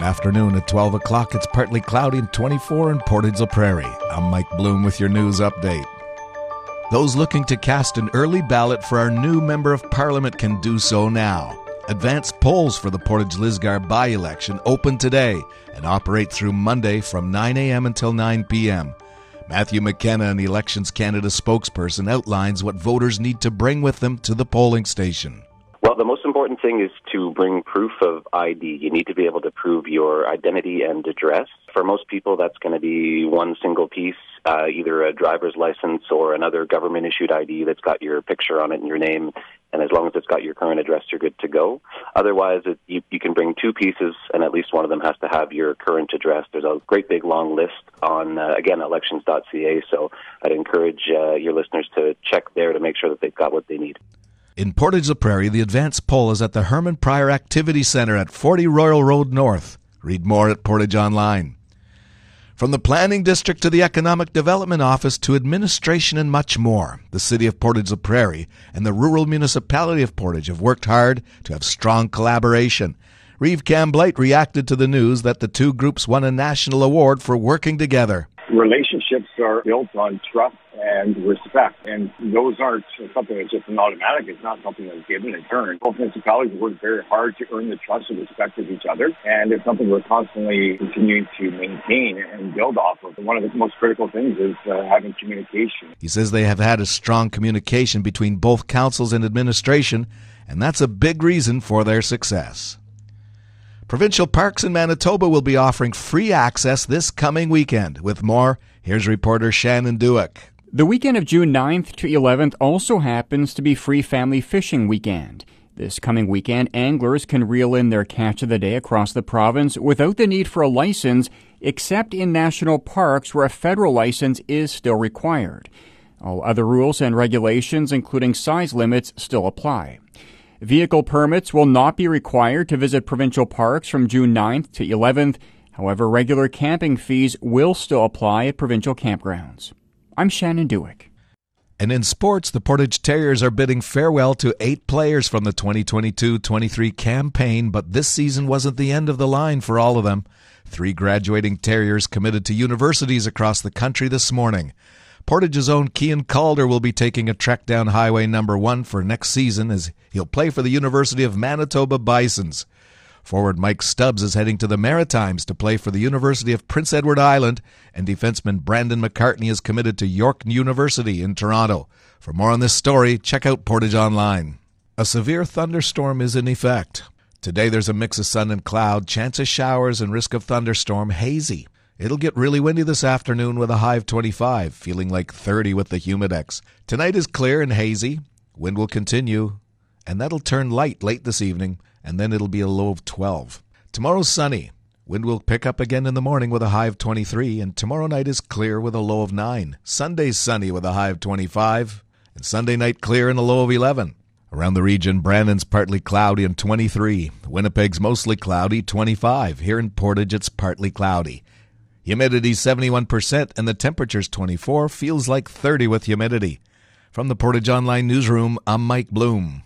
Good afternoon. At 12 o'clock, it's partly cloudy and 24 in Portage la Prairie. I'm Mike Bloom with your news update. Those looking to cast an early ballot for our new Member of Parliament can do so now. Advanced polls for the Portage Lisgar by election open today and operate through Monday from 9 a.m. until 9 p.m. Matthew McKenna, an Elections Canada spokesperson, outlines what voters need to bring with them to the polling station. Well, the most important thing is to bring proof of ID. You need to be able to prove your identity and address. For most people, that's going to be one single piece, uh, either a driver's license or another government issued ID that's got your picture on it and your name. And as long as it's got your current address, you're good to go. Otherwise, it, you, you can bring two pieces, and at least one of them has to have your current address. There's a great big long list on, uh, again, elections.ca. So I'd encourage uh, your listeners to check there to make sure that they've got what they need. In Portage la Prairie, the advance poll is at the Herman Prior Activity Center at 40 Royal Road North. Read more at Portage Online. From the Planning District to the Economic Development Office to administration and much more, the City of Portage la Prairie and the Rural Municipality of Portage have worked hard to have strong collaboration. Reeve Kam Blight reacted to the news that the two groups won a national award for working together. Relationships are built on trust and respect. And those aren't something that's just an automatic. It's not something that's given in turn. Both municipalities work very hard to earn the trust and respect of each other. And it's something we're constantly continuing to maintain and build off of. One of the most critical things is uh, having communication. He says they have had a strong communication between both councils and administration, and that's a big reason for their success. Provincial parks in Manitoba will be offering free access this coming weekend. With more, here's reporter Shannon Dewick. The weekend of June 9th to 11th also happens to be Free Family Fishing Weekend. This coming weekend, anglers can reel in their catch of the day across the province without the need for a license, except in national parks where a federal license is still required. All other rules and regulations, including size limits, still apply. Vehicle permits will not be required to visit provincial parks from June 9th to 11th. However, regular camping fees will still apply at provincial campgrounds. I'm Shannon Dewick. And in sports, the Portage Terriers are bidding farewell to eight players from the 2022 23 campaign, but this season wasn't the end of the line for all of them. Three graduating Terriers committed to universities across the country this morning. Portage's own Kean Calder will be taking a trek down Highway Number 1 for next season as he'll play for the University of Manitoba Bisons. Forward Mike Stubbs is heading to the Maritimes to play for the University of Prince Edward Island, and defenseman Brandon McCartney is committed to York University in Toronto. For more on this story, check out Portage Online. A severe thunderstorm is in effect. Today there's a mix of sun and cloud, chance of showers, and risk of thunderstorm hazy. It'll get really windy this afternoon with a high of 25, feeling like 30 with the humidex. Tonight is clear and hazy. Wind will continue, and that'll turn light late this evening and then it'll be a low of 12. Tomorrow's sunny. Wind will pick up again in the morning with a high of 23, and tomorrow night is clear with a low of 9. Sunday's sunny with a high of 25, and Sunday night clear and a low of 11. Around the region, Brandon's partly cloudy and 23. Winnipeg's mostly cloudy, 25. Here in Portage, it's partly cloudy. Humidity 71% and the temperature's 24, feels like 30 with humidity. From the Portage Online Newsroom, I'm Mike Bloom.